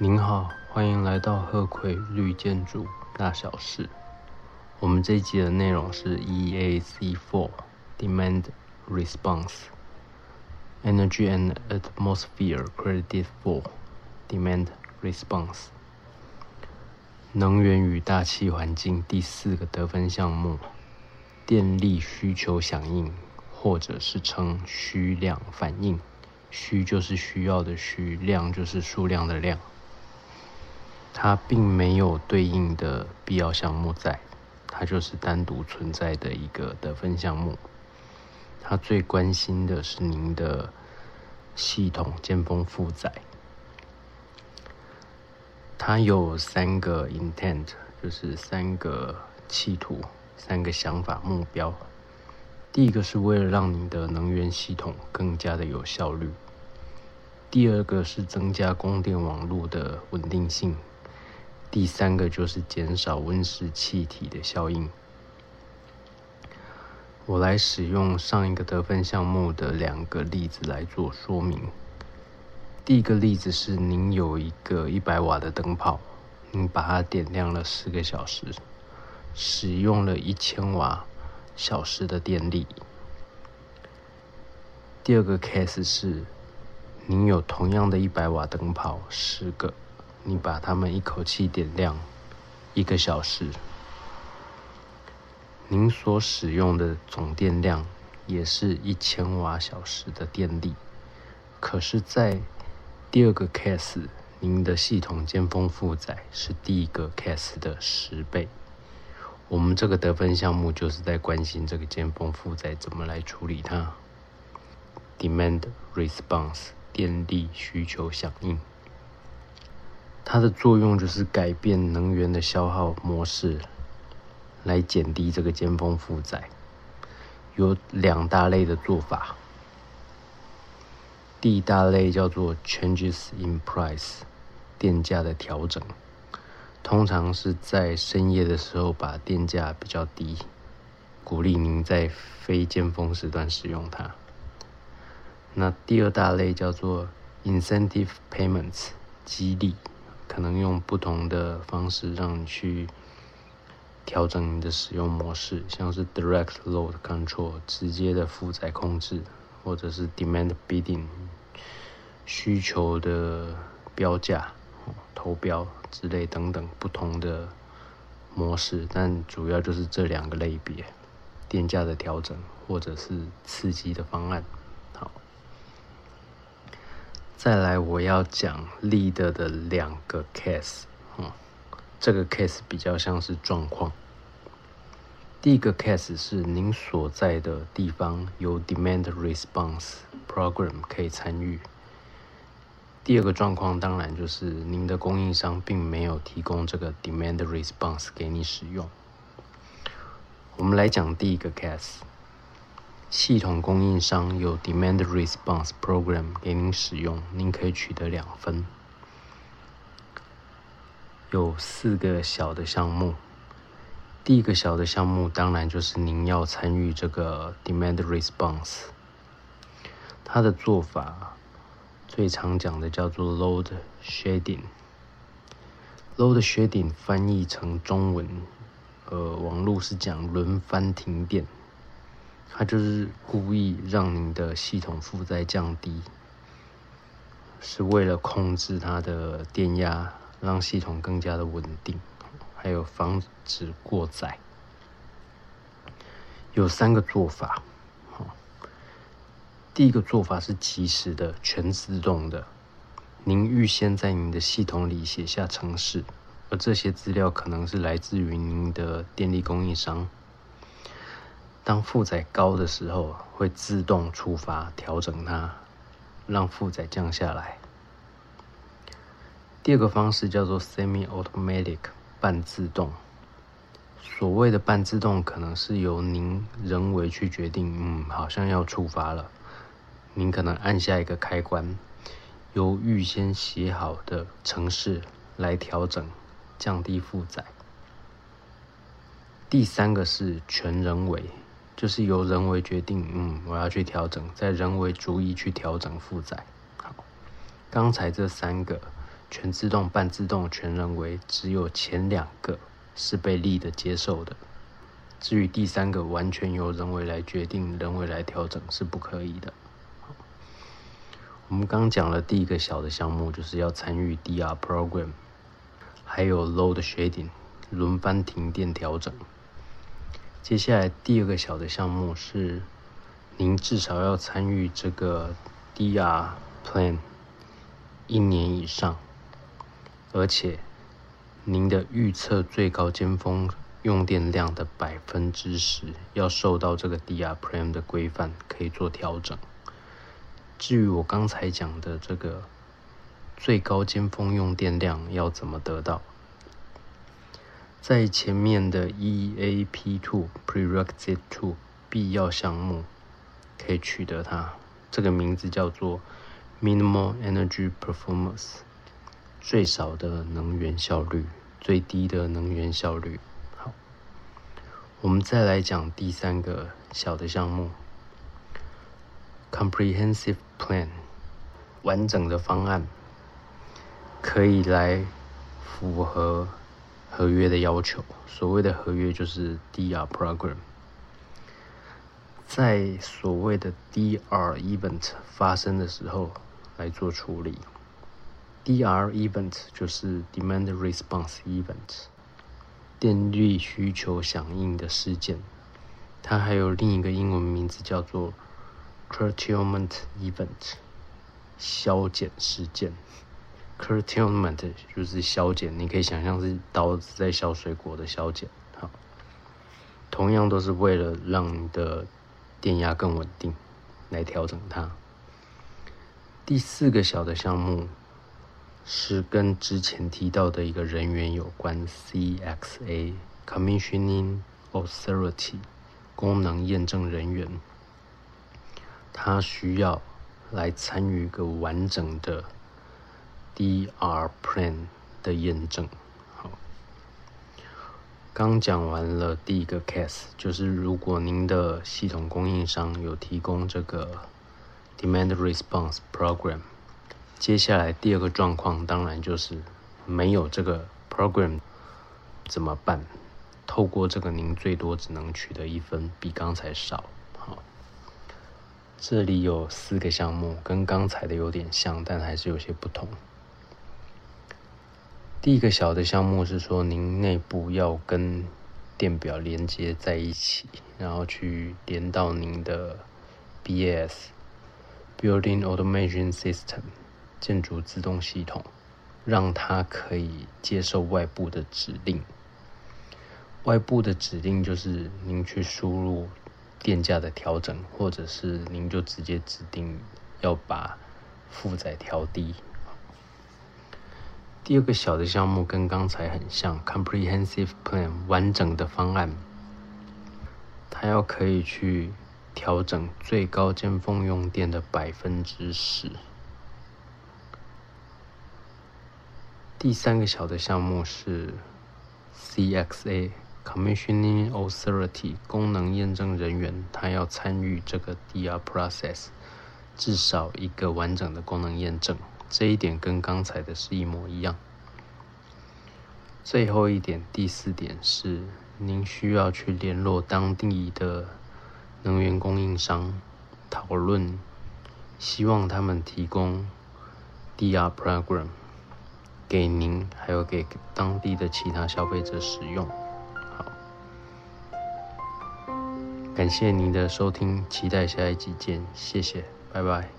您好，欢迎来到鹤葵绿建筑大小事。我们这一集的内容是 EAC4 Demand Response Energy and Atmosphere Credit for Demand Response 能源与大气环境第四个得分项目电力需求响应，或者是称需量反应。需就是需要的需，量就是数量的量。它并没有对应的必要项目在，它就是单独存在的一个得分项目。它最关心的是您的系统尖峰负载。它有三个 intent，就是三个企图、三个想法、目标。第一个是为了让你的能源系统更加的有效率。第二个是增加供电网络的稳定性。第三个就是减少温室气体的效应。我来使用上一个得分项目的两个例子来做说明。第一个例子是您有一个一百瓦的灯泡，您把它点亮了四个小时，使用了一千瓦小时的电力。第二个 case 是您有同样的一百瓦灯泡十个。你把它们一口气点亮一个小时，您所使用的总电量也是一千瓦小时的电力。可是，在第二个 case，您的系统尖峰负载是第一个 case 的十倍。我们这个得分项目就是在关心这个尖峰负载怎么来处理它。Demand response，电力需求响应。它的作用就是改变能源的消耗模式，来减低这个尖峰负载。有两大类的做法。第一大类叫做 changes in price，电价的调整，通常是在深夜的时候把电价比较低，鼓励您在非尖峰时段使用它。那第二大类叫做 incentive payments，激励。可能用不同的方式让你去调整你的使用模式，像是 direct load control 直接的负载控制，或者是 demand bidding 需求的标价、投标之类等等不同的模式，但主要就是这两个类别：电价的调整或者是刺激的方案。再来，我要讲 leader 的两个 case，嗯，这个 case 比较像是状况。第一个 case 是您所在的地方有 demand response program 可以参与。第二个状况当然就是您的供应商并没有提供这个 demand response 给你使用。我们来讲第一个 case。系统供应商有 Demand Response Program 给您使用，您可以取得两分。有四个小的项目，第一个小的项目当然就是您要参与这个 Demand Response。它的做法最常讲的叫做 Load Shedding。Load Shedding 翻译成中文，呃，网络是讲轮番停电。它就是故意让你的系统负载降低，是为了控制它的电压，让系统更加的稳定，还有防止过载。有三个做法，第一个做法是即时的、全自动的，您预先在您的系统里写下程式，而这些资料可能是来自于您的电力供应商。当负载高的时候，会自动触发调整它，让负载降下来。第二个方式叫做 semi-automatic 半自动。所谓的半自动，可能是由您人为去决定，嗯，好像要触发了，您可能按下一个开关，由预先写好的程式来调整，降低负载。第三个是全人为。就是由人为决定，嗯，我要去调整，在人为逐一去调整负载。好，刚才这三个全自动、半自动、全人为，只有前两个是被力的接受的。至于第三个，完全由人为来决定、人为来调整，是不可以的。我们刚讲了第一个小的项目，就是要参与 DR program，还有 load shedding 轮番停电调整。接下来第二个小的项目是，您至少要参与这个 DR plan 一年以上，而且您的预测最高尖峰。用电量的百分之十要受到这个 DR Plan 的规范，可以做调整。至于我刚才讲的这个最高尖峰用电量要怎么得到，在前面的 EAP Two Prerequisite Two 必要项目可以取得它，这个名字叫做 Minimal Energy Performance，最少的能源效率，最低的能源效率。好我们再来讲第三个小的项目，comprehensive plan，完整的方案，可以来符合合约的要求。所谓的合约就是 DR program，在所谓的 DR event 发生的时候来做处理。DR event 就是 demand response event。电力需求响应的事件，它还有另一个英文名字叫做 curtailment event，削减事件。Curtailment 就是削减，你可以想象是刀子在削水果的削减。好，同样都是为了让你的电压更稳定，来调整它。第四个小的项目。是跟之前提到的一个人员有关，CXA（Commissioning Authority） 功能验证人员，他需要来参与一个完整的 DR Plan 的验证。好，刚讲完了第一个 case，就是如果您的系统供应商有提供这个 Demand Response Program。接下来第二个状况，当然就是没有这个 program 怎么办？透过这个，您最多只能取得一分，比刚才少。好，这里有四个项目，跟刚才的有点像，但还是有些不同。第一个小的项目是说，您内部要跟电表连接在一起，然后去连到您的 BAS（Building Automation System）。建筑自动系统，让它可以接受外部的指令。外部的指令就是您去输入电价的调整，或者是您就直接指定要把负载调低。第二个小的项目跟刚才很像，comprehensive plan 完整的方案，它要可以去调整最高尖峰用电的百分之十。第三个小的项目是 CXA Commissioning Authority 功能验证人员，他要参与这个 DR process，至少一个完整的功能验证。这一点跟刚才的是一模一样。最后一点，第四点是您需要去联络当地的能源供应商，讨论，希望他们提供 DR program。给您，还有给当地的其他消费者使用。好，感谢您的收听，期待下一集见，谢谢，拜拜。